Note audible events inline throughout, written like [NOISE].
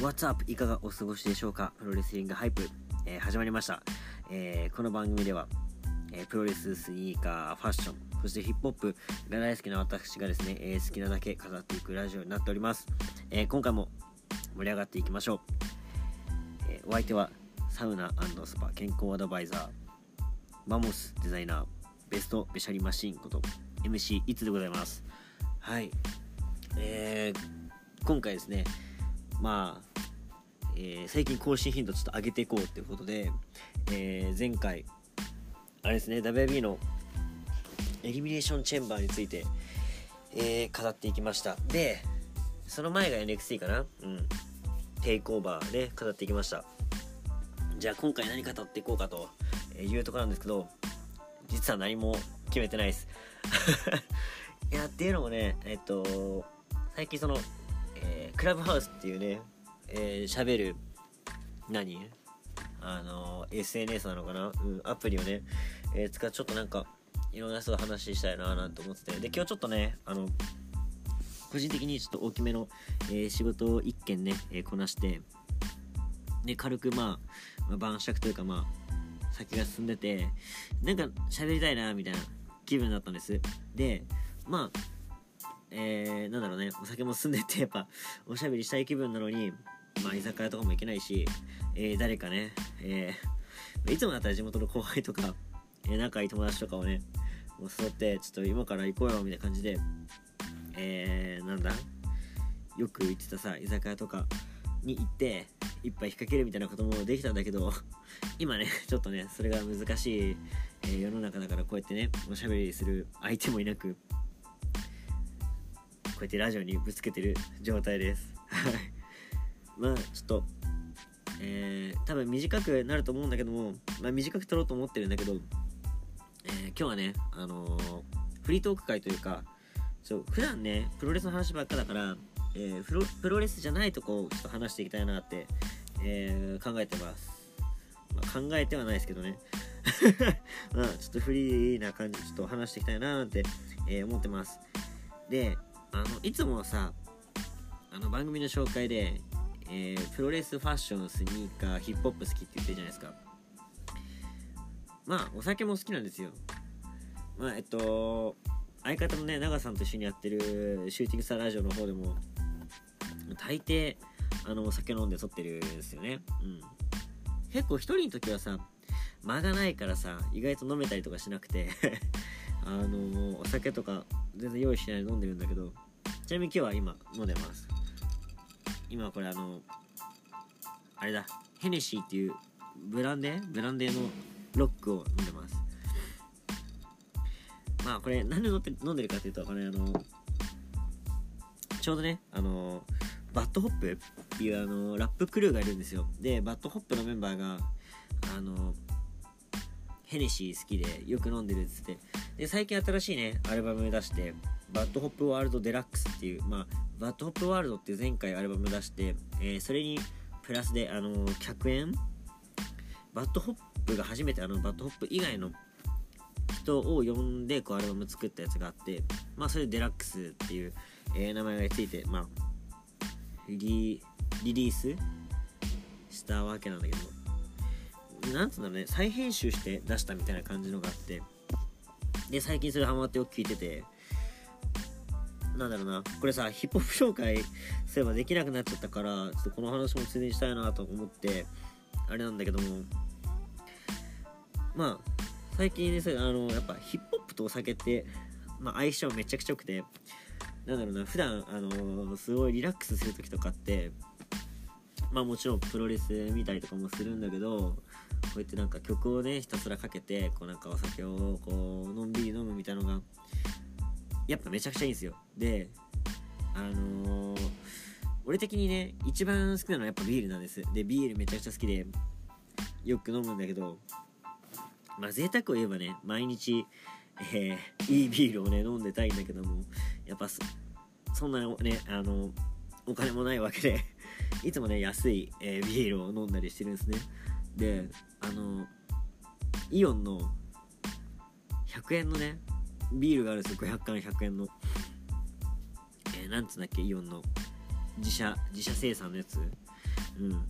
What's up? いかがお過ごしでしょうか？プロレスリングハイプ、えー、始まりました、えー、この番組では、えー、プロレス、スニーカー、ファッション、そしてヒップホップが大好きな私がですね、え好きなだけ語っていくラジオになっております。え今回も盛り上がっていきましょう。えお相手はサウナスパ健康アドバイザー、マモスデザイナー、ベストベシャリマシンこと MC いつでございます。はい。えー、今回ですね、まあ、えー、最近更新頻度ちょっと上げていこうっていうことで、えー、前回、あれですね、WB のエリミネーションチェンバーについて、えー、語っていきました。で、その前が NXT かな？うん。テイクオーバーで語っていきました。じゃあ今回何語っていこうかというとこなんですけど、実は何も決めてないです。[LAUGHS] いや、っていうのもね、えっと、最近その、えー、クラブハウスっていうね、えー、喋る、何？あの、SNS なのかな？うん、アプリをね、えー、使ってちょっとなんか、いろんな人と話したいななんて思ってて、で、今日ちょっとね、あの、個人的にちょっと大きめの、えー、仕事を1件ね、えー、こなして、で、軽くまあ、まあ、晩酌というかまあ、先が進んでて、なんか喋りたいな、みたいな気分だったんです。で、まあ、えー、なんだろうね、お酒も進んでて、やっぱ、おしゃべりしたい気分なのに、まあ、居酒屋とかも行けないし、えー、誰かね、えー、いつもだったら地元の後輩とか、えー、仲いい友達とかをね、もう誘って、ちょっと今から行こうよ、みたいな感じで、えー、なんだよく行ってたさ、居酒屋とかに行って、一杯引っ掛けるみたいなこともできたんだけど、[LAUGHS] 今ね、ちょっとね、それが難しい、えー、世の中だからこうやってね、おしゃべりする相手もいなく、こうやってラジオにぶつけてる状態です。はい。まあちょっとえー、多分短くなると思うんだけども、まあ、短く撮ろうと思ってるんだけど、えー、今日はね、あのー、フリートーク会というかそう普段ねプロレスの話ばっかだから、えー、プロプロレスじゃないとこをちょっと話していきたいなって、えー、考えてます、まあ、考えてはないですけどね。[LAUGHS] まあちょっとフリーな感じちょっと話していきたいななんて、えー、思ってます。であのいつもさあの番組の紹介で、えー、プロレスファッションスニーカーヒップホップ好きって言ってるじゃないですか。まあお酒も好きなんですよ。まあえっと相方のね長さんと一緒にやってるシューティングスターラジオの方でも大抵あのお酒飲んで撮ってるんですよね。うん。結構一人の時はさ間がないからさ意外と飲めたりとかしなくて [LAUGHS] あのお酒とか全然用意しないで飲んでるんだけどちなみに今日は今飲んでます。今これあのあれだヘネシーっていうブランデー？ブランデーのロックを飲んでます。まあこれ何で飲んで飲んでるかっていうとこれあのちょうどねあの BAD HOP っていうあのラップクルーがいるんですよ。で BAD HOP のメンバーがあのヘネシー好きでよく飲んでるっつって。で最近新しいねアルバム出して BAD HOP WORLD DELUXE っていうまあBAD HOP WORLD っていう前回アルバム出して、えー、それにプラスであの100円 BAD HOP が初めてあの BAD HOP 以外の人を呼んでこうアルバム作ったやつがあってまあそれで DELUXE っていう、えー、名前がついてまあリリリースしたわけなんだけどなんつうんだろうね再編集して出したみたいな感じのがあってで最近それハマってよく聞いててなんだろうな。これさヒップホップ紹介すればできなくなっちゃったからちょっとこの話もついでにしたいなと思ってあれなんだけども。まあ最近ねあのやっぱヒップホップとお酒って、まあ、相性めちゃくちゃ良くてなんだろうな普段あのすごいリラックスする時とかってまあもちろんプロレス見たりとかもするんだけどこうやってなんか曲をねひたすらかけてこうなんかお酒をこうのんびり飲むみたいなのがやっぱめちゃくちゃいいんですよ。であのー、俺的にね一番好きなのはやっぱビールなんです。でビールめちゃくちゃ好きでよく飲むんだけどまあ贅沢を言えばね毎日、えー、いいビールをね飲んでたいんだけどもやっぱそんなねあのお金もないわけでいつもね安い、えー、ビールを飲んだりしてるんですね。であのイオンの100円のねビールがあるんですよ。500缶100円の。えー、なんつうんだっけ？イオンの。自社自社生産のやつ。うん。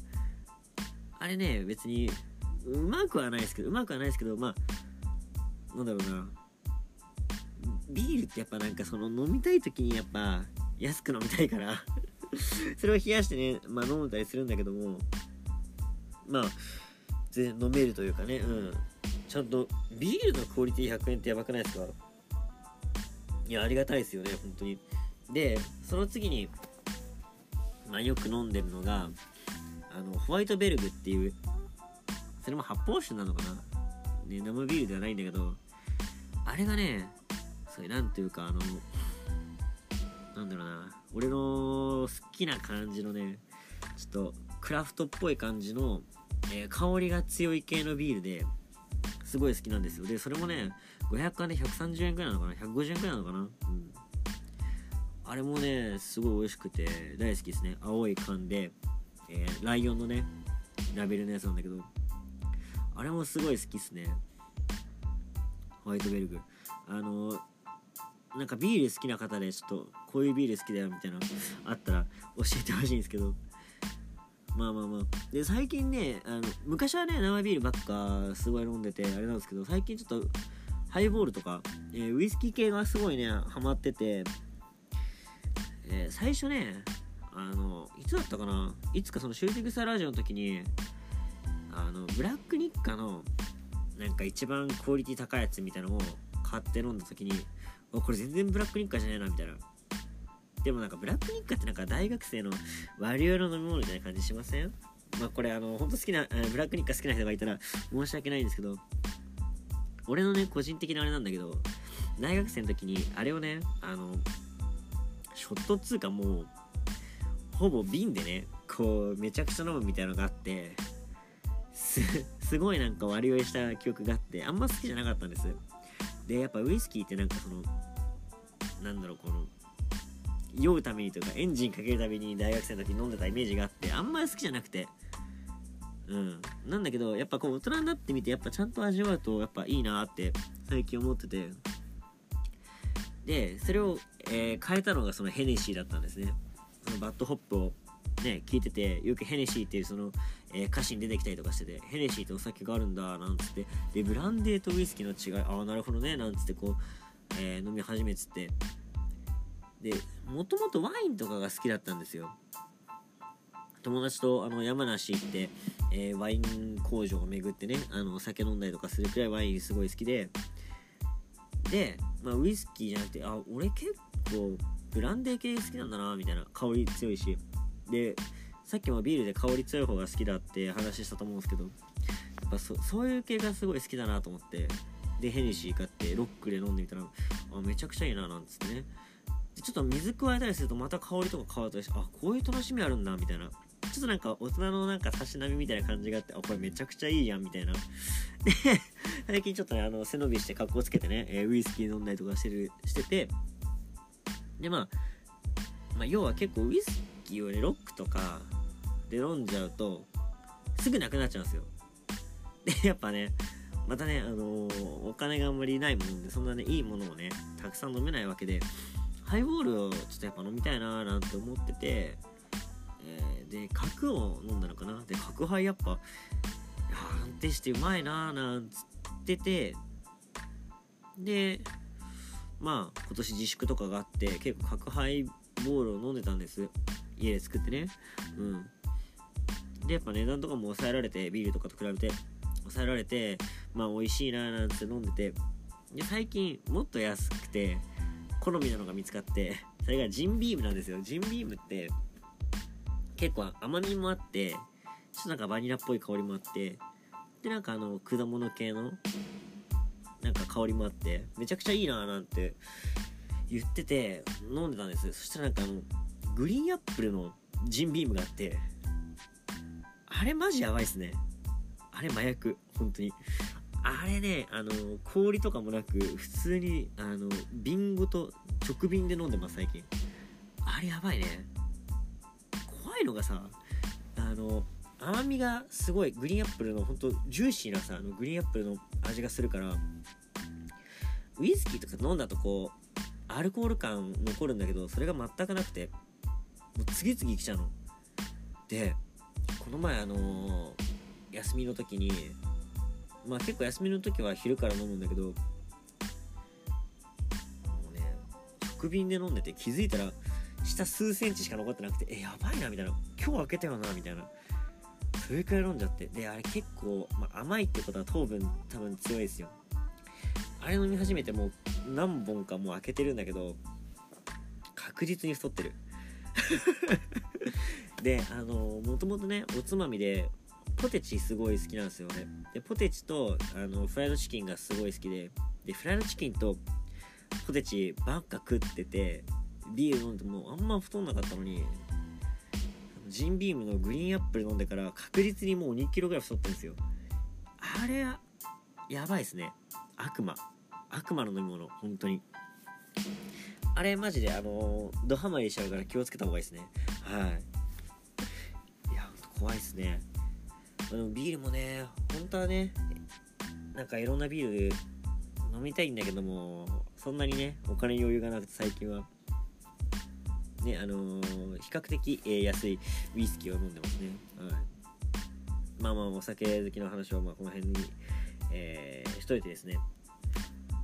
あれね別にうまくはないですけどうまくはないですけどまあなんだろうな。ビールってやっぱなんかその飲みたい時にやっぱ安く飲みたいから。[LAUGHS] それを冷やしてね、まあ、飲んだりするんだけども。まあ全然飲めるというかね。うん。ちゃんとビールのクオリティ100円ってやばくないですか？いやありがたいですよね本当に。でその次に、まあ、よく飲んでるのがあのホワイトベルグっていうそれも発泡酒なのかな、ね、生ビールではないんだけどあれがねそれなんていうかあのなんだろうな俺の好きな感じのねちょっとクラフトっぽい感じの、えー、香りが強い系のビールですごい好きなんですよ。でそれもね500缶で130円くらいなのかな？150円くらいなのかな？うん。あれもねすごい美味しくて大好きですね。青い缶で、えー、ライオンのねラベルのやつなんだけど。あれもすごい好きっすね。ホワイトベルグ。あのなんかビール好きな方でちょっとこういうビール好きだよみたいなあったら教えてほしいんですけど。まあまあまあ。で最近ねあの昔はね生ビールばっかすごい飲んでてあれなんですけど最近ちょっとハイボールとか、えー、ウイスキー系がすごいねハマってて、えー、最初ねあのいつだったかないつかそのシューティングスターラジオの時にあのブラックニッカのなんか一番クオリティ高いやつみたいなのを買って飲んだ時にこれ全然ブラックニッカじゃないなみたいな。でもなんかブラックニッカってなんか大学生の割りの飲み物みたいな感じしません？まあこれあの本当好きなブラックニッカ好きな人がいたら申し訳ないんですけど俺のね個人的なあれなんだけど大学生の時にあれをねあのショットっつうかもうほぼ瓶でねこうめちゃくちゃ飲むみたいなのがあってすすごいなんか割り酔いした記憶があってあんま好きじゃなかったんです。でやっぱウイスキーってなんかそのなんだろうこの酔うためにとかエンジンかけるために大学生の時飲んでたイメージがあってあんまり好きじゃなくて。うん。なんだけどやっぱこう大人になってみてやっぱちゃんと味わうとやっぱいいなって最近思ってて。でそれを、えー、変えたのがそのヘネシーだったんですね。その BAD HOP をね聞いててよくヘネシーっていうその、えー、歌詞に出てきたりとかしててヘネシーってお酒があるんだなんつってでブランデーとウイスキーの違いああなるほどねなんつってこう、えー、飲み始めてて。でもともとワインとかが好きだったんですよ。友達とあの山梨行って、えー、ワイン工場を巡ってねあの酒飲んだりとかするくらいワインすごい好きでで、まあ、ウイスキーじゃなくてあ俺結構ブランデー系好きなんだなみたいな香り強いし。でさっきもビールで香り強い方が好きだって話したと思うんですけどやっぱそそういう系がすごい好きだなと思ってでヘネシー買ってロックで飲んでみたらあめちゃくちゃいいななんつってね。ちょっと水加えたりするとまた香りとか変わったりしてあこういう楽しみあるんだみたいな。ちょっとなんか大人のなんかたしなみみたいな感じがあってあこれめちゃくちゃいいやんみたいな。で最近ちょっとねあの背伸びして格好つけてね、えー、ウイスキー飲んだりとかしてるしてて。で、まあ、まあ要は結構ウイスキーをねロックとかで飲んじゃうとすぐなくなっちゃうんですよ。でやっぱねまたね、あのー、お金があんまりないもんでそんなねいいものをねたくさん飲めないわけでハイボールをちょっとやっぱ飲みたいなーなんて思ってて、えー、で角を飲んだのかな？で角杯やっぱ安定してうまいなーなんつっててでまあ今年自粛とかがあって結構角ハイボールを飲んでたんです。家で作ってね。うん。でやっぱ値段とかも抑えられてビールとかと比べて抑えられてまあ美味しいなーなんて飲んでてで最近もっと安くて好みなのが見つかってそれがジンビームなんですよ。ジンビームって結構甘みもあってちょっとなんかバニラっぽい香りもあってでなんかあの果物系のなんか香りもあってめちゃくちゃいいなーなんて言ってて飲んでたんですそしたらなんかあのグリーンアップルのジンビームがあってあれマジやばいっすね。あれ麻薬本当に。あれねあの氷とかもなく普通にあの瓶ごと直瓶で飲んでます最近。あれやばいね。いのがさあの甘みがすごいグリーンアップルの本当ジューシーなさあのグリーンアップルの味がするからウイスキーとか飲んだとこうアルコール感残るんだけどそれが全くなくてもう次々来ちゃうの。でこの前あのー休みの時にまあ結構休みの時は昼から飲むんだけどもうね直瓶で飲んでて気づいたら下数センチしか残ってなくてえやばいなみたいな。今日開けたよなみたいな。それくらい飲んじゃって。であれ結構、まあ、甘いってことは糖分多分強いですよ。あれ飲み始めてもう何本かもう開けてるんだけど確実に太ってる。[LAUGHS] であのもともとねおつまみでポテチすごい好きなんですよねでポテチとあのフライドチキンがすごい好きで。でフライドチキンとポテチばっか食っててビール飲んでもあんま太んなかったのにジンビームのグリーンアップル飲んでから確実にもう2キロぐらい太ってるんですよ。あれはやばいですね。悪魔。悪魔の飲み物本当に。あれマジであのドハマりしちゃうから気をつけた方がいいですね。はい。いやほんと怖いですね。あのビールもね本当はねなんかいろんなビール飲みたいんだけどもそんなにねお金に余裕がなくて最近は。ねあのー比較的、えー安いウイスキーを飲んでますね。はい。まあまあお酒好きの話はまあこの辺に、えーしといてですね。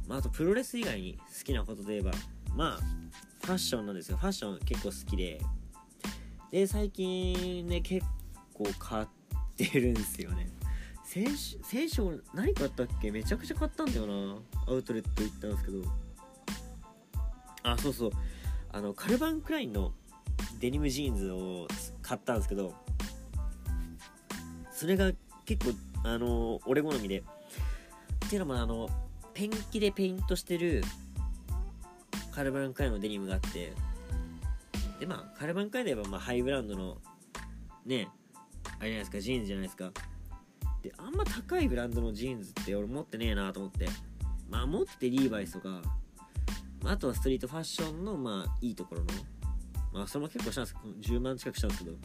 まあ、あとプロレス以外に好きなことで言えばまあファッションなんですよ。ファッション結構好きで。で最近ね結構買ってるんですよね。先週先週何買ったっけ？めちゃくちゃ買ったんだよな。アウトレット行ったんですけど。あそうそう。あのカルバン・クラインのデニムジーンズを買ったんですけどそれが結構あの俺好みでっていうのもあのペンキでペイントしてるカルバン・クラインのデニムがあってでまあカルバン・クラインで言えばまあハイブランドのねあれじゃないですかジーンズじゃないですか。であんま高いブランドのジーンズって俺持ってねえなと思って。まあ持ってリーバイスとか、あ、とはストリートファッションのまあいいところのまあそれも結構したんですけど10万近くしたんですけど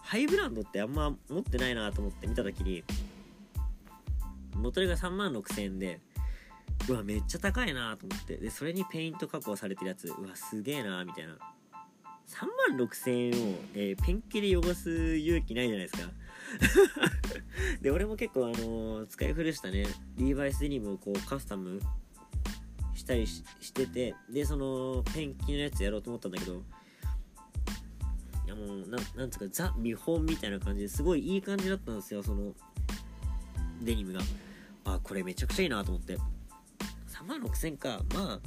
ハイブランドってあんま持ってないなと思って見た時に元値が3万6000円でうわめっちゃ高いなと思ってでそれにペイント加工されてるやつうわすげえなみたいな。3万6000円を、えーペンキで汚す勇気ないじゃないですか。[LAUGHS] で俺も結構あのー使い古したねリーバイスデニムをこうカスタムしたりしててでそのペンキのやつやろうと思ったんだけどいやもうなんなんつうかザ見本みたいな感じですごいいい感じだったんですよそのデニムが。あこれめちゃくちゃいいなと思って。3万6000か。まあ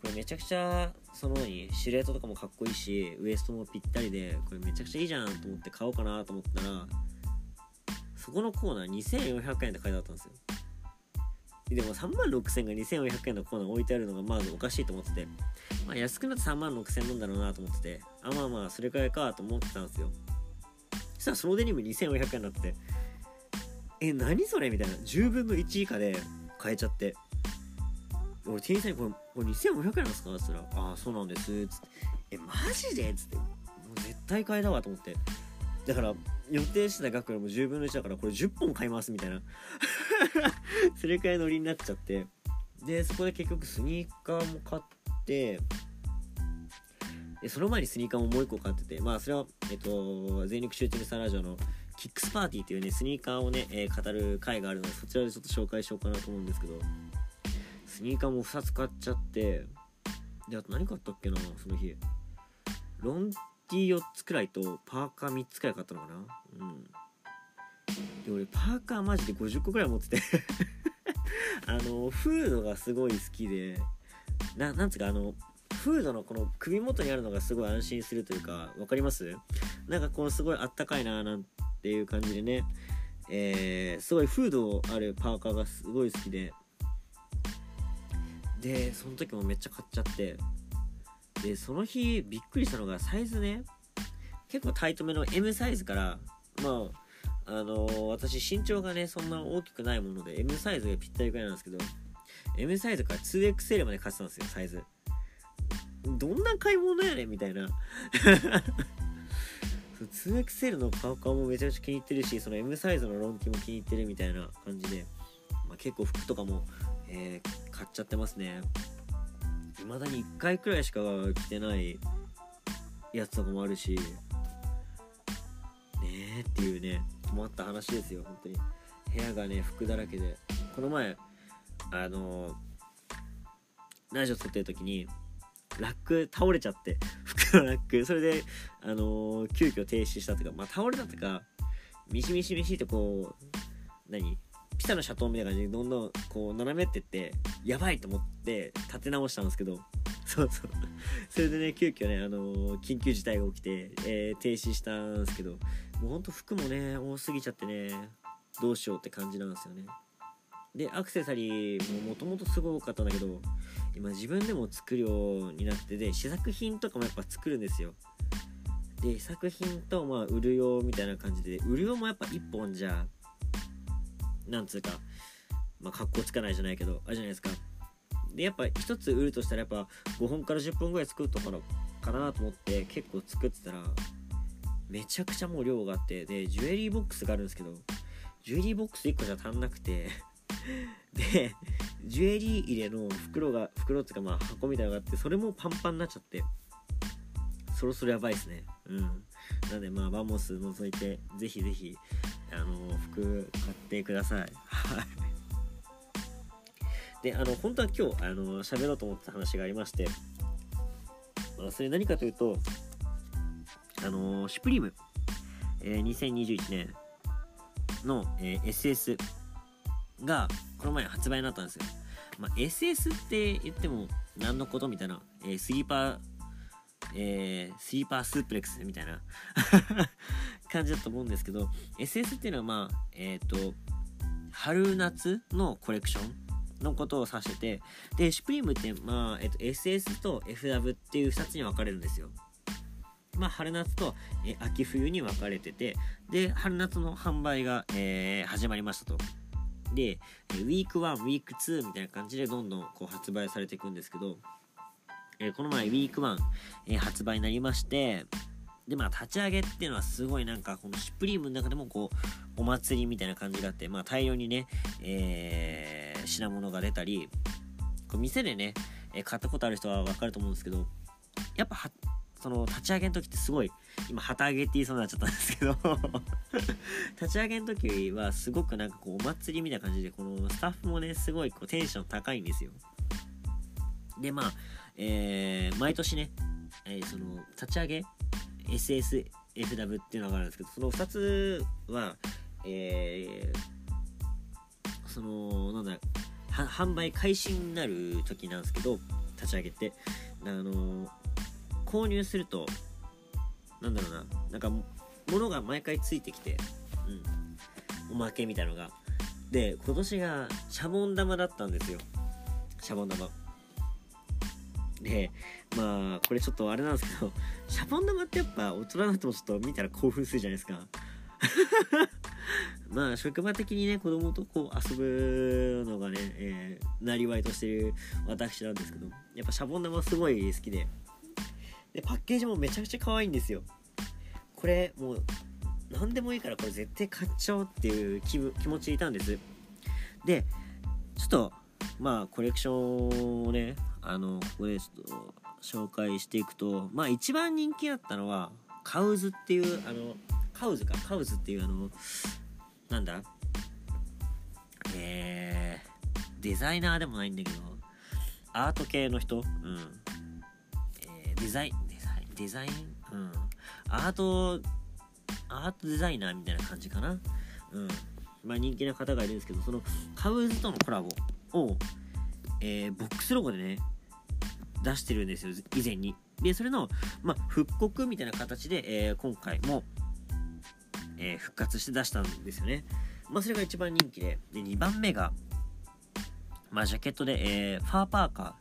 これめちゃくちゃその何シルエットとかもかっこいいしウエストもぴったりでこれめちゃくちゃいいじゃんと思って買おうかなと思ったらそこのコーナー2400円って書いてあったんですよ。でも3万6000が2400円のコーナー置いてあるのがまずおかしいと思ってて。まあ安くなって3万6000なんだろうなと思ってて。あまあまあそれくらいかと思ってたんですよ。そしたらそのデニム2400円になって。てえ何それ？みたいな。10分の1以下で買えちゃって。俺店員さんにこれ「これ2500円なんですか?」っつったら「ああそうなんです」っつって「えマジで?」っつって。もう絶対買いだわと思って。だから予定してた額よりも10分の1だからこれ10本買いますみたいな。[LAUGHS] それくらいノリになっちゃって。でそこで結局スニーカーも買ってでその前にスニーカーももう一個買っててまあそれはえっと全力シューティングスターラジオのキックスパーティーというねスニーカーをね、えー語る回があるのでそちらでちょっと紹介しようかなと思うんですけどスニーカーも2つ買っちゃってであと何買ったっけなその日。ロンティー4つくらいとパーカー3つくらい買ったのかな。うん。で俺パーカーマジで50個くらい持ってて。[LAUGHS] あのフードがすごい好きで。ななんつうかあのフードのこの首元にあるのがすごい安心するというか分かります？なんかこうすごいあったかいななんていう感じでね。えー、すごいフードあるパーカーがすごい好きで。でその時もめっちゃ買っちゃって。でその日びっくりしたのがサイズね。結構タイトめの M サイズからまああのー私身長がねそんな大きくないもので M サイズがぴったりくらいなんですけど M サイズから 2XL まで買ってたんですよサイズ。どんな買い物やねみたいな。[LAUGHS] 2XL のパーカーもめちゃくちゃ気に入ってるしその M サイズのロンティも気に入ってるみたいな感じで、まあ、結構服とかも、えー買っちゃってますね。未だに1回くらいしか着てないやつとかもあるしねえっていうね。困った話ですよ本当に。部屋がね服だらけで。この前あのラジオ撮ってる時にラック倒れちゃって [LAUGHS] 服のラック。それであの急遽停止したっていうかまあ倒れたっていうかミシミシミシってこう何ピザのシャトーみたいな感じでどんどんこう斜めってってやばいと思って立て直したんですけどそうそう。それでね急遽ねあの緊急事態が起きて、えー、停止したんですけどもうほんと服もね多すぎちゃってねどうしようって感じなんですよね。でアクセサリーももともとすごかったんだけど今自分でも作るようになってで試作品とかもやっぱ作るんですよ。で試作品とまあ売る用みたいな感じで売る用もやっぱ1本じゃなんつうかまあ格好つかないじゃないけどあれじゃないですか。でやっぱ1つ売るとしたらやっぱ5本から10本ぐらい作るところかなと思って結構作ってたらめちゃくちゃもう量があってでジュエリーボックスがあるんですけどジュエリーボックス1個じゃ足んなくてでジュエリー入れの袋が袋っていうかまあ箱みたいなのがあってそれもパンパンになっちゃってそろそろやばいですね。うん。なんでまあバモス覗いてぜひぜひあの服買ってください。はい。であの本当は今日あの喋ろうと思った話がありまして、まあ、それ何かというとあのシュプリーム、えー、2021年の、えー、SS がこの前発売になったんですよ。まあ、SS って言っても何のことみたいな、えー、スリーパー、えー、スリーパースープレックスみたいな [LAUGHS] 感じだと思うんですけど SS っていうのはまあえっ、ー、と春夏のコレクションのことを指しててでシュプリームってまあ、えっ、と SS と FW っていう2つに分かれるんですよ。まあ、春夏と、え秋冬に分かれててで春夏の販売が、えー、始まりましたと。で、ウィーク1、ウィーク2みたいな感じでどんどんこう発売されていくんですけど、えー、この前ウィーク1、えー、発売になりまして、で、まあ、立ち上げっていうのはすごいなんか、このシュプリームの中でもこう、お祭りみたいな感じがあって、まあ、大量にね、えー、品物が出たり、こう店でね、え買ったことある人はわかると思うんですけど、やっぱその立ち上げの時ってすごい今旗揚げって言いそうになっちゃったんですけど [LAUGHS] 立ち上げの時はすごくなんかこうお祭りみたいな感じでこのスタッフもねすごいこうテンション高いんですよ。でまあ、えー、毎年ね、えー、その立ち上げ SSFW っていうのがあるんですけどその2つはえー、そのなんだ販売開始になる時なんですけど立ち上げて。あの購入するとなんだろうななんか物が毎回ついてきてうん。おまけみたいのが。で今年がシャボン玉だったんですよ。シャボン玉。でまあこれちょっとあれなんですけどシャボン玉ってやっぱ大人になってもちょっと見たら興奮するじゃないですか。[LAUGHS] まあ職場的にね子供とこう遊ぶのがね、えー、なりわいとしてる私なんですけどやっぱシャボン玉すごい好きで。でパッケージもめちゃくちゃ可愛いんですよ。これもう何でもいいからこれ絶対買っちゃおうっていう気気持ちいたんです。でちょっとまあコレクションをねあのここでちょっと紹介していくとまあ一番人気だったのはカウズっていうあのカウズかカウズっていうあのなんだ？えー、デザイナーでもないんだけどアート系の人？うん、えー、デザインデザインうん。アート、アートデザイナーみたいな感じかな？うん。まあ人気な方がいるんですけど、そのカウズとのコラボを、えー、ボックスロゴでね、出してるんですよ、以前に。で、それの、まあ、復刻みたいな形で、えー、今回も、えー、復活して出したんですよね。まあ、それが一番人気で。で、2番目が、まあ、ジャケットで、えー、ファーパーカ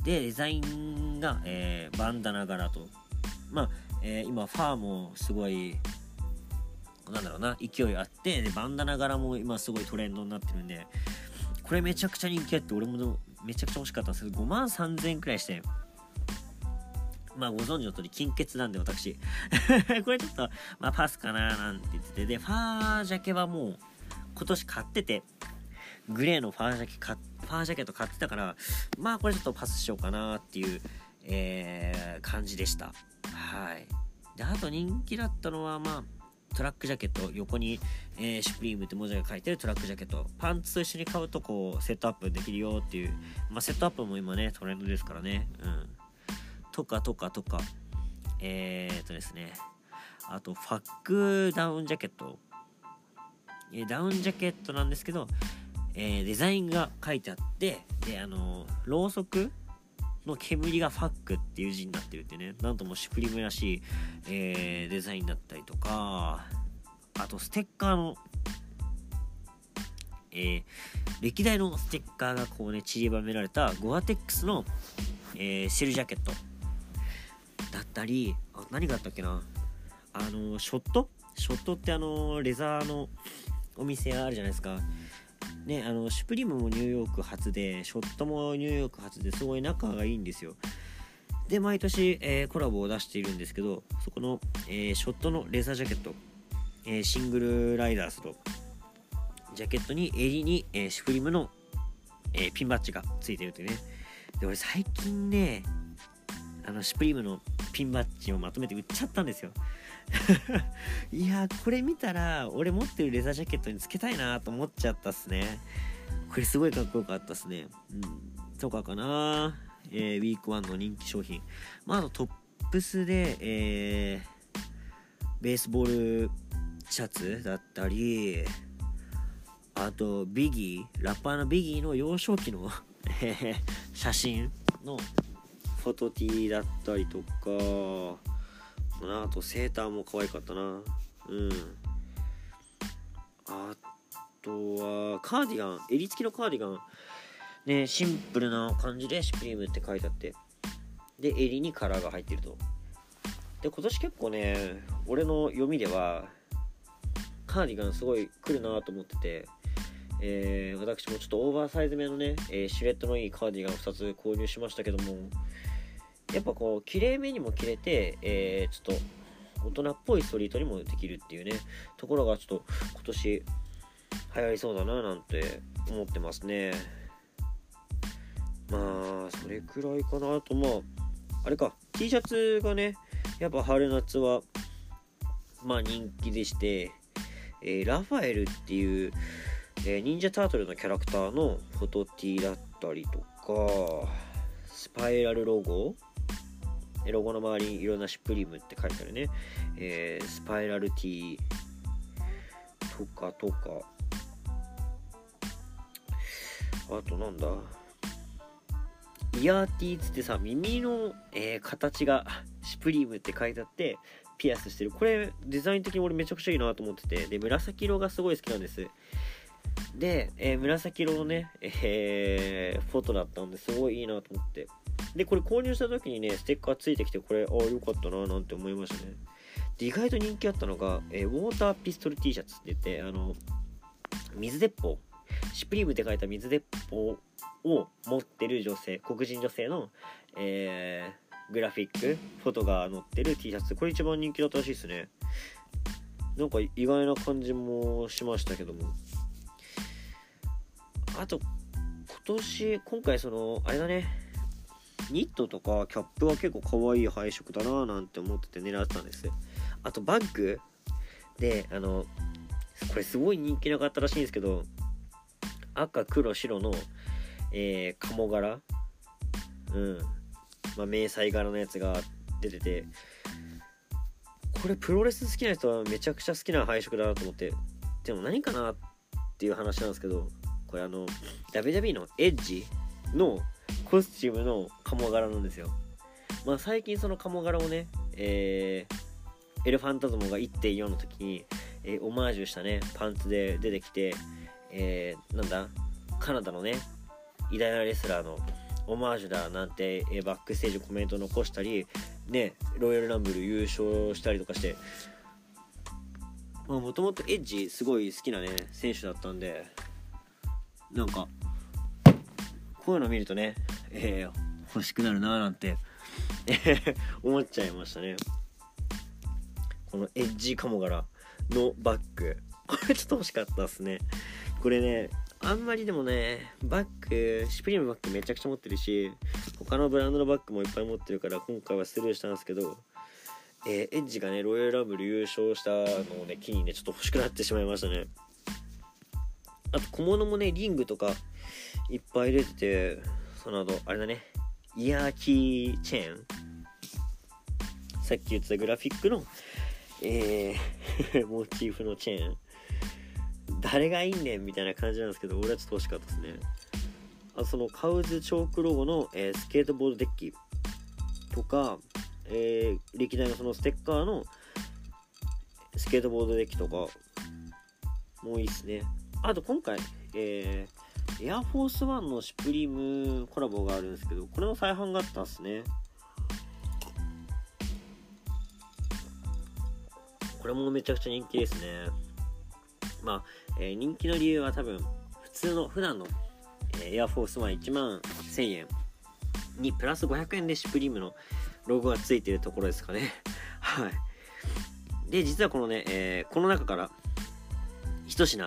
ーで、デザインが、えー、バンダナ柄と。まあ、えー、今、ファーもすごい、なんだろうな、勢いあって、で、バンダナ柄も今すごいトレンドになってるんで、これめちゃくちゃ人気あって、俺もめちゃくちゃ欲しかったんですけど、5万3000円くらいして、まあご存知の通り金欠なんで私。[LAUGHS] これちょっと、まあパスかななんて言ってて、で、ファージャケはもう今年買ってて、グレーのファージャケファージャケット買ってたから、まあこれちょっとパスしようかなっていうえー、感じでした。はい。で、あと人気だったのは、まあ、トラックジャケット。横に、えー、 Supreme って文字が書いてるトラックジャケット。パンツと一緒に買うとこうセットアップできるよっていう、まあ、セットアップも今ねトレンドですからね。うん。とかとかとか。えー、っとですね。あとファックダウンジャケット、えダウンジャケットなんですけど、えー、デザインが書いてあってであのろうそくの煙がファックっていう字になってるってね、なんとも Supreme らしい、えー、デザインだったりとか、あとステッカーの、えー、歴代のステッカーがこうね、散りばめられたゴアテックスの、えー、シェルジャケット。だったり、あ、何があったっけな。あの、ショット？ショットってあの、レザーのお店あるじゃないですか。ね、あのシュプリームもニューヨーク発でショットもニューヨーク発ですごい仲がいいんですよ。で毎年、えー、コラボを出しているんですけどそこの、えー、ショットのレザージャケット、えー、シングルライダースとジャケットに襟に、えシュプリームの、えピンバッジがついてるというね。で俺最近ねあのシュプリームのピンバッジをまとめて売っちゃったんですよ。[LAUGHS] いやこれ見たら俺持ってるレザージャケットにつけたいなと思っちゃったっすね。これすごいかっこよかったっすね。うん。とかかな。えー、ウィーク1の人気商品。まああとトップスでえー、ベースボールシャツだったりあとビギーラッパーのビギーの幼少期の [LAUGHS] 写真のフォトティーだったりとか。あとセーターも可愛かったな。うん。あとはカーディガン。襟付きのカーディガン。ねシンプルな感じでシュプリームって書いてあって。で襟にカラーが入ってると。で今年結構ね俺の読みではカーディガンすごい来るなと思っててえー、私もちょっとオーバーサイズ目のね、えー、シルエットのいいカーディガン2つ購入しましたけどもやっぱこう綺麗めにも着れて、えー、ちょっと大人っぽいストリートにもできるっていうねところがちょっと今年流行りそうだななんて思ってますね。まあそれくらいかなあと。まああれか T シャツがねやっぱ春夏はまあ人気でして、えー、ラファエルっていう、えー、忍者タートルのキャラクターのフォト T だったりとかスパイラルロゴロゴの周りにいろんなシュプリームって書いてあるね、えー、スパイラルティーとかとか。あとなんだ？イヤーティーつってさ耳の、えー、形がシュプリームって書いてあってピアスしてる。これデザイン的に俺めちゃくちゃいいなと思ってて。で紫色がすごい好きなんです。で、えー、紫色のね、えー、フォトだったんですごいいいなと思って。で、これ購入した時にね、ステッカーついてきて、これ、ああ、よかったな、なんて思いましたね。で、意外と人気あったのが、えー、ウォーターピストル T シャツって言って、あの、水鉄砲、シプリームって書いた水鉄砲を持ってる女性、黒人女性の、えー、グラフィック、フォトが載ってる T シャツ、これ一番人気だったらしいですね。なんか意外な感じもしましたけども。あと、今年、今回その、あれだね、ニットとかキャップは結構可愛い配色だななんて思ってて狙ってたんです。あとバッグ。であのこれすごい人気なかったらしいんですけど赤黒白の、えー、鴨柄。うん。まあ迷彩柄のやつが出てて。これプロレス好きな人はめちゃくちゃ好きな配色だなと思って。でも何かなっていう話なんですけどこれあの WWE のエッジのコスチュームの鴨柄なんですよ。まあ最近その鴨柄をね、えー、エルファンタズモが1.4の時に、えー、オマージュしたね、パンツで出てきて、えー、なんだ、カナダのね、偉大なレスラーのオマージュだなんて、えー、バックステージコメント残したり、ね、ロイヤルランブル優勝したりとかして、もともとエッジすごい好きなね、選手だったんで、なんか、こういうの見るとね、えー、欲しくなるなーなんて [LAUGHS] 思っちゃいましたね。このエッジカモ柄のバッグ。これちょっと欲しかったっすね。これねあんまりでもねバッグシュプリームバッグめちゃくちゃ持ってるし他のブランドのバッグもいっぱい持ってるから今回はスルーしたんですけどえー、エッジがねロイヤルラブル優勝したのをね機にねちょっと欲しくなってしまいましたね。あと小物もねリングとかいっぱい出ててその後あれだね。イヤーキーチェーン。さっき言ってたグラフィックのえー [LAUGHS] モチーフのチェーン。誰がいいねんみたいな感じなんですけど俺はちょっと欲しかったですね。あそのカウズチョークロゴの、えー、スケートボードデッキとか、えー、歴代のそのステッカーのスケートボードデッキとかもういいっすね。あと今回、えー、エアフォースワンのシュプリームコラボがあるんですけどこれの再販があったっすね。これもめちゃくちゃ人気ですね。まあ、えー、人気の理由は多分普通の普段のエアフォースワン1万1000円にプラス500円でシュプリームのロゴがついてるところですかね。[LAUGHS] はい。で実はこのね、えー、この中から1品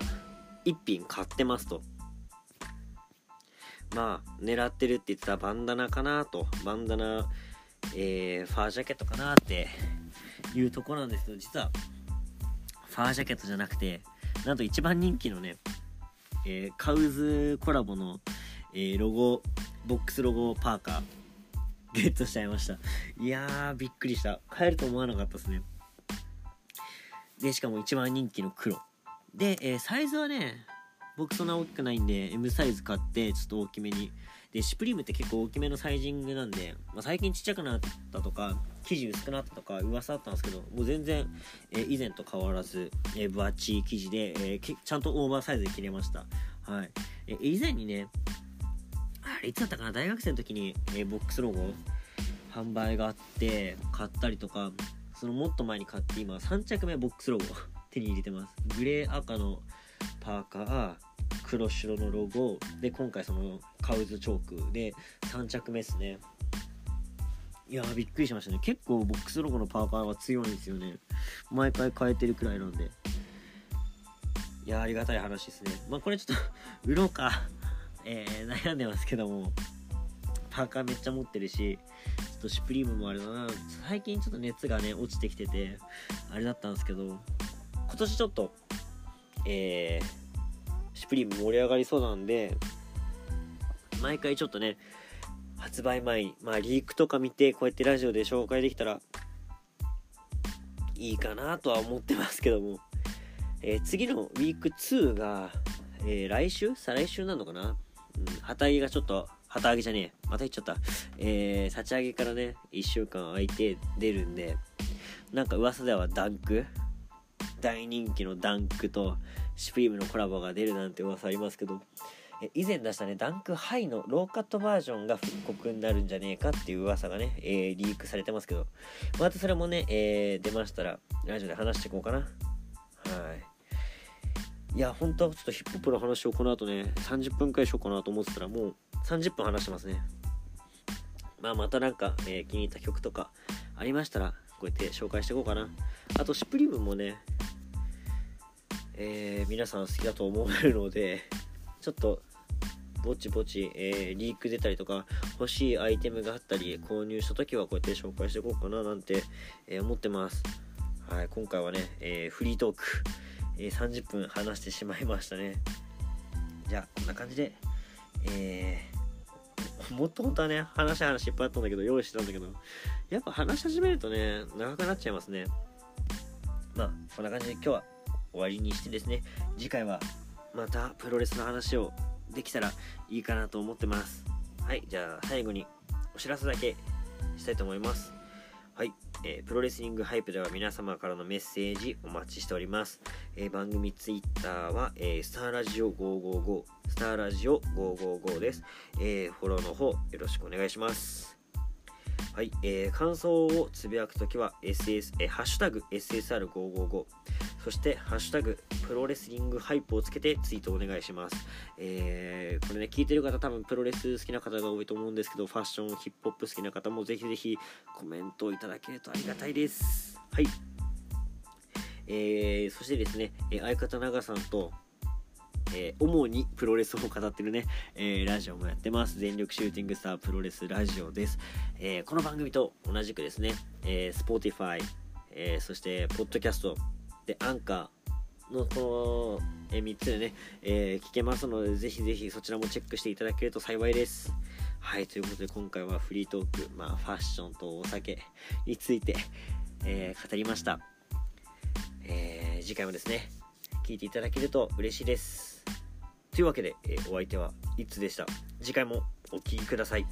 1品買ってますと。まあ狙ってるって言ってたバンダナかなと。バンダナ、えー、ファージャケットかなっていうとこなんですけど実はファージャケットじゃなくてなんと一番人気のねえー、カウズコラボの、えー、ロゴボックスロゴパーカーゲットしちゃいました。いやーびっくりした。買えると思わなかったですね。でしかも一番人気の黒。で、えー、サイズはね僕そんな大きくないんで M サイズ買ってちょっと大きめに。でシュプリームって結構大きめのサイジングなんで、まあ、最近ちっちゃくなったとか生地薄くなったとか噂あったんですけどもう全然、えー、以前と変わらず、えー、分厚い生地で、えー、ちゃんとオーバーサイズで切れました。はい、え以前にねあれいつだったかな大学生の時に、えボックスロゴ販売があって買ったりとかそのもっと前に買って今3着目ボックスロゴ手に入れてます。グレー赤のパーカー黒白のロゴ。で今回そのカウズチョークで3着目ですね。いやびっくりしましたね。結構ボックスロゴのパーカーは強いんですよね。毎回変えてるくらいなんで。いやありがたい話ですね。まあこれちょっと [LAUGHS] 売ろうか。えー、悩んでますけども。パーカーめっちゃ持ってるしちょっとシュプリームもあれだな。最近ちょっと熱がね落ちてきててあれだったんですけど。今年ちょっとえー、シュプリーム盛り上がりそうなんで毎回ちょっとね発売前にまあリークとか見てこうやってラジオで紹介できたらいいかなとは思ってますけども、えー、次のウィーク2が、えー、来週？再来週なのかな、うん、旗揚げがちょっと旗揚げじゃねえ。また言っちゃった、えー、立ち上げからね1週間空いて出るんでなんか噂ではダンク大人気のダンクとシュプリームのコラボが出るなんて噂ありますけど以前出したねダンクハイのローカットバージョンが復刻になるんじゃねえかっていう噂がね、えー、リークされてますけどまたそれもね、えー、出ましたらラジオで話していこうかな。はい。いや本当はちょっとヒップホップの話をこの後ね30分くらいしようかなと思ってたらもう30分話してますね。まあまたなんか、えー、気に入った曲とかありましたらこうやって紹介していこうかな。あとシュプリームもねえー、皆さん好きだと思えるので [LAUGHS] ちょっとぼちぼち、えー、リーク出たりとか欲しいアイテムがあったり購入した時はこうやって紹介していこうかななんて、えー、思ってます。はい今回はね、え、フリートーク、え30分話してしまいましたね。じゃあこんな感じでえもっと本当はね話話いっぱいあったんだけど用意してたんだけどやっぱ話し始めるとね長くなっちゃいますね。まあこんな感じで今日は終わりにしてですね次回はまたプロレスの話をできたらいいかなと思ってます。はいじゃあ最後にお知らせだけしたいと思います。はい、えー、プロレスリングハイプでは皆様からのメッセージお待ちしております、えー、番組ツイッターは、えー、スターラジオ555スターラジオ555です、えフォローの方よろしくお願いします。はい、えー、感想をつぶやくときは SS、え、ハッシュタグ SSR555 そして、ハッシュタグ、プロレスリングハイプをつけてツイートお願いします。えー、これね、聞いてる方多分プロレス好きな方が多いと思うんですけど、ファッション、ヒップホップ好きな方もぜひぜひコメントをいただけるとありがたいです。はい。えー、そしてですね、相方長さんと、えー、主にプロレスを語ってるね、えー、ラジオもやってます。全力シューティングスタープロレスラジオです。えー、この番組と同じくですね、えー、Spotify、え、そしてポッドキャストでアンカーのこの、え3つでね、え聞けますのでぜひぜひそちらもチェックしていただけると幸いです。はいということで今回はフリートーク、まあ、ファッションとお酒について、え語りました、え次回もですね聞いていただけると嬉しいです。というわけで、えお相手はいつでした？次回もお聴きください。